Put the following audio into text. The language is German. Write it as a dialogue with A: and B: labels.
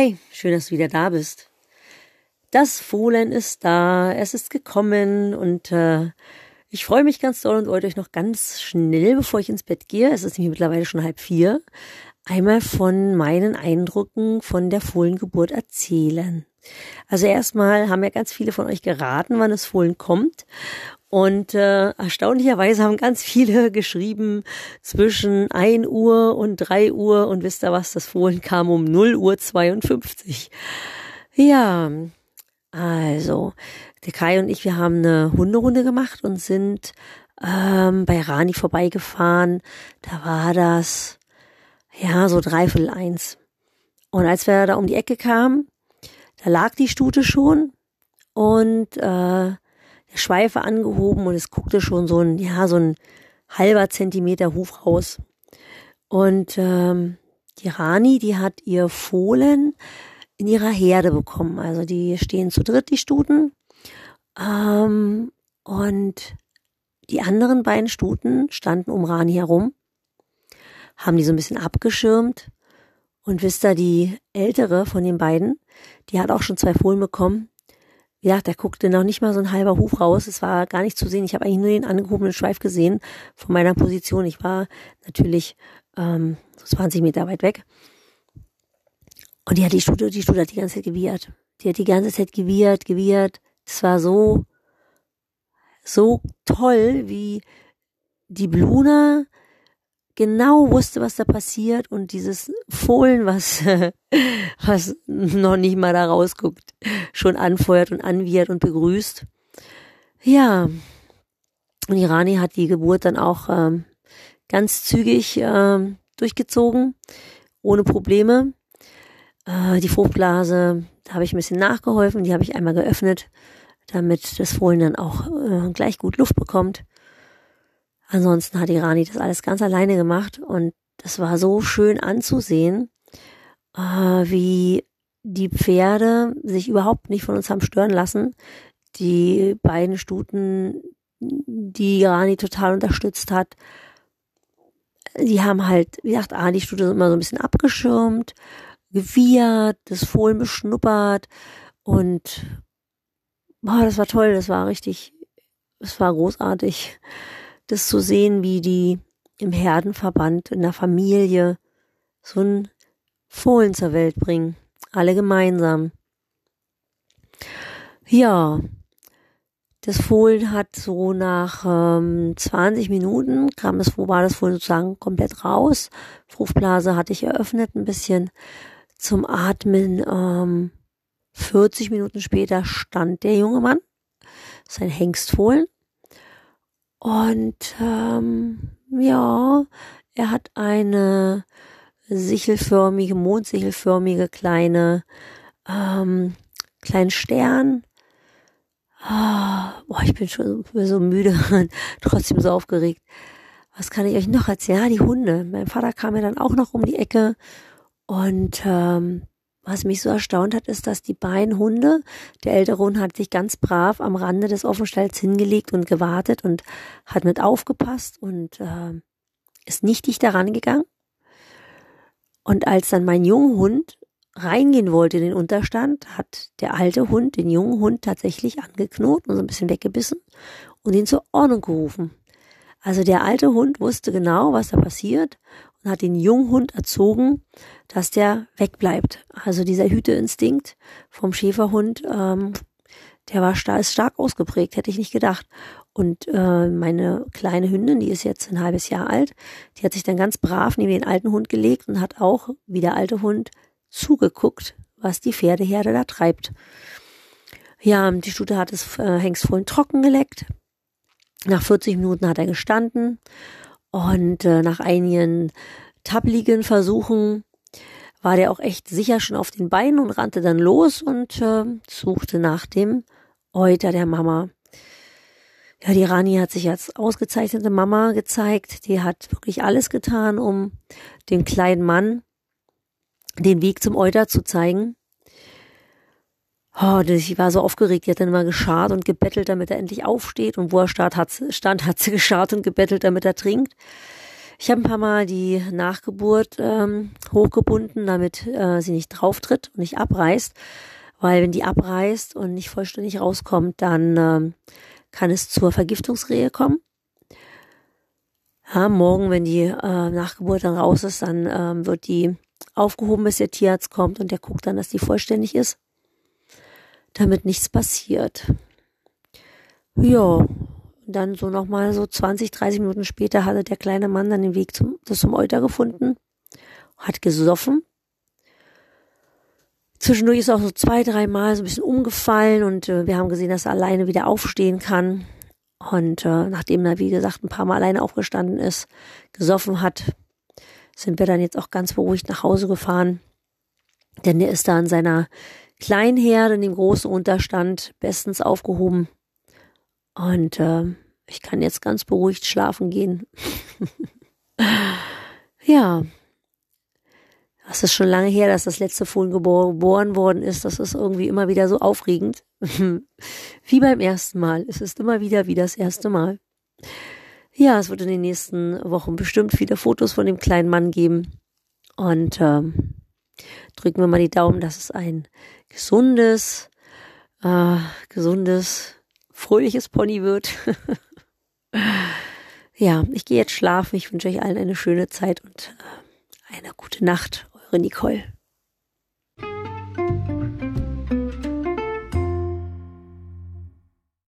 A: Hey, schön, dass du wieder da bist. Das Fohlen ist da, es ist gekommen und äh, ich freue mich ganz doll und wollte euch noch ganz schnell, bevor ich ins Bett gehe, es ist nämlich mittlerweile schon halb vier, einmal von meinen Eindrücken von der Fohlengeburt erzählen. Also erstmal haben ja ganz viele von euch geraten, wann das Fohlen kommt. Und äh, erstaunlicherweise haben ganz viele geschrieben zwischen 1 Uhr und 3 Uhr und wisst ihr was, das Fohlen kam um 0 Uhr 52. Ja, also, der Kai und ich, wir haben eine Hunderunde gemacht und sind ähm, bei Rani vorbeigefahren. Da war das, ja, so dreiviertel eins. Und als wir da um die Ecke kamen, da lag die Stute schon und äh, der Schweife angehoben und es guckte schon so ein, ja, so ein halber Zentimeter Huf raus. Und ähm, die Rani, die hat ihr Fohlen in ihrer Herde bekommen. Also die stehen zu dritt, die Stuten. Ähm, und die anderen beiden Stuten standen um Rani herum, haben die so ein bisschen abgeschirmt. Und wisst ihr, die ältere von den beiden, die hat auch schon zwei Fohlen bekommen ja, da guckte noch nicht mal so ein halber Huf raus. Es war gar nicht zu sehen. Ich habe eigentlich nur den angehobenen Schweif gesehen von meiner Position. Ich war natürlich ähm, so 20 Meter weit weg. Und die hat die Stute, die Stute hat die ganze Zeit gewiehert. Die hat die ganze Zeit gewiehert, gewiehert. Es war so, so toll, wie die Bluna genau wusste, was da passiert und dieses Fohlen, was, was noch nicht mal da rausguckt, schon anfeuert und anwiehert und begrüßt. Ja, und Irani hat die Geburt dann auch ähm, ganz zügig ähm, durchgezogen, ohne Probleme. Äh, die Fruchtblase, da habe ich ein bisschen nachgeholfen, die habe ich einmal geöffnet, damit das Fohlen dann auch äh, gleich gut Luft bekommt. Ansonsten hat Irani das alles ganz alleine gemacht und das war so schön anzusehen, äh, wie die Pferde sich überhaupt nicht von uns haben stören lassen. Die beiden Stuten, die Irani total unterstützt hat, die haben halt, wie gesagt, ah, die Stute ist immer so ein bisschen abgeschirmt, gewiehert, das Fohlen beschnuppert und boah, das war toll, das war richtig, das war großartig das zu sehen, wie die im Herdenverband, in der Familie so ein Fohlen zur Welt bringen. Alle gemeinsam. Ja, das Fohlen hat so nach ähm, 20 Minuten kam das, war das Fohlen sozusagen komplett raus. Fruchtblase hatte ich eröffnet ein bisschen zum Atmen. Ähm, 40 Minuten später stand der junge Mann, sein Hengstfohlen, und ähm, ja, er hat eine sichelförmige, mondsichelförmige kleine ähm, kleinen Stern. Ah, boah, ich bin schon so müde und trotzdem so aufgeregt. Was kann ich euch noch erzählen? Ja, die Hunde. Mein Vater kam ja dann auch noch um die Ecke und ähm, was mich so erstaunt hat, ist, dass die beiden Hunde, der ältere Hund hat sich ganz brav am Rande des Offenstalls hingelegt und gewartet und hat mit aufgepasst und äh, ist nicht dicht daran gegangen. Und als dann mein junger Hund reingehen wollte in den Unterstand, hat der alte Hund den jungen Hund tatsächlich angeknotet und so ein bisschen weggebissen und ihn zur Ordnung gerufen. Also der alte Hund wusste genau, was da passiert und hat den Junghund erzogen, dass der wegbleibt. Also dieser Hüteinstinkt vom Schäferhund, ähm, der war stark, ist stark ausgeprägt, hätte ich nicht gedacht. Und äh, meine kleine Hündin, die ist jetzt ein halbes Jahr alt, die hat sich dann ganz brav neben den alten Hund gelegt und hat auch, wie der alte Hund, zugeguckt, was die Pferdeherde da treibt. Ja, die Stute hat das äh, Hengstfohlen trocken geleckt. Nach 40 Minuten hat er gestanden und äh, nach einigen tappligen Versuchen war der auch echt sicher schon auf den Beinen und rannte dann los und äh, suchte nach dem Euter der Mama. Ja, die Rani hat sich als ausgezeichnete Mama gezeigt. Die hat wirklich alles getan, um dem kleinen Mann den Weg zum Euter zu zeigen. Oh, ich war so aufgeregt, die hat dann immer geschart und gebettelt, damit er endlich aufsteht. Und wo er stand, hat, stand, hat sie geschart und gebettelt, damit er trinkt. Ich habe ein paar Mal die Nachgeburt ähm, hochgebunden, damit äh, sie nicht drauftritt und nicht abreißt. Weil wenn die abreißt und nicht vollständig rauskommt, dann ähm, kann es zur Vergiftungsrehe kommen. Ja, morgen, wenn die äh, Nachgeburt dann raus ist, dann ähm, wird die aufgehoben, bis der Tierarzt kommt und der guckt dann, dass die vollständig ist, damit nichts passiert. Ja, dann so nochmal so 20, 30 Minuten später hatte der kleine Mann dann den Weg zum, zum Euter gefunden, hat gesoffen. Zwischendurch ist er auch so zwei, drei Mal so ein bisschen umgefallen und äh, wir haben gesehen, dass er alleine wieder aufstehen kann. Und äh, nachdem er, wie gesagt, ein paar Mal alleine aufgestanden ist, gesoffen hat, sind wir dann jetzt auch ganz beruhigt nach Hause gefahren. Denn der ist da in seiner kleinen Herde, in dem großen Unterstand, bestens aufgehoben. Und äh, ich kann jetzt ganz beruhigt schlafen gehen. ja. Das ist schon lange her, dass das letzte Fohlen geboren worden ist. Das ist irgendwie immer wieder so aufregend. wie beim ersten Mal. Es ist immer wieder wie das erste Mal. Ja, es wird in den nächsten Wochen bestimmt viele Fotos von dem kleinen Mann geben. Und ähm, drücken wir mal die Daumen, dass es ein gesundes, äh, gesundes, fröhliches Pony wird. ja, ich gehe jetzt schlafen. Ich wünsche euch allen eine schöne Zeit und äh, eine gute Nacht. Eure Nicole.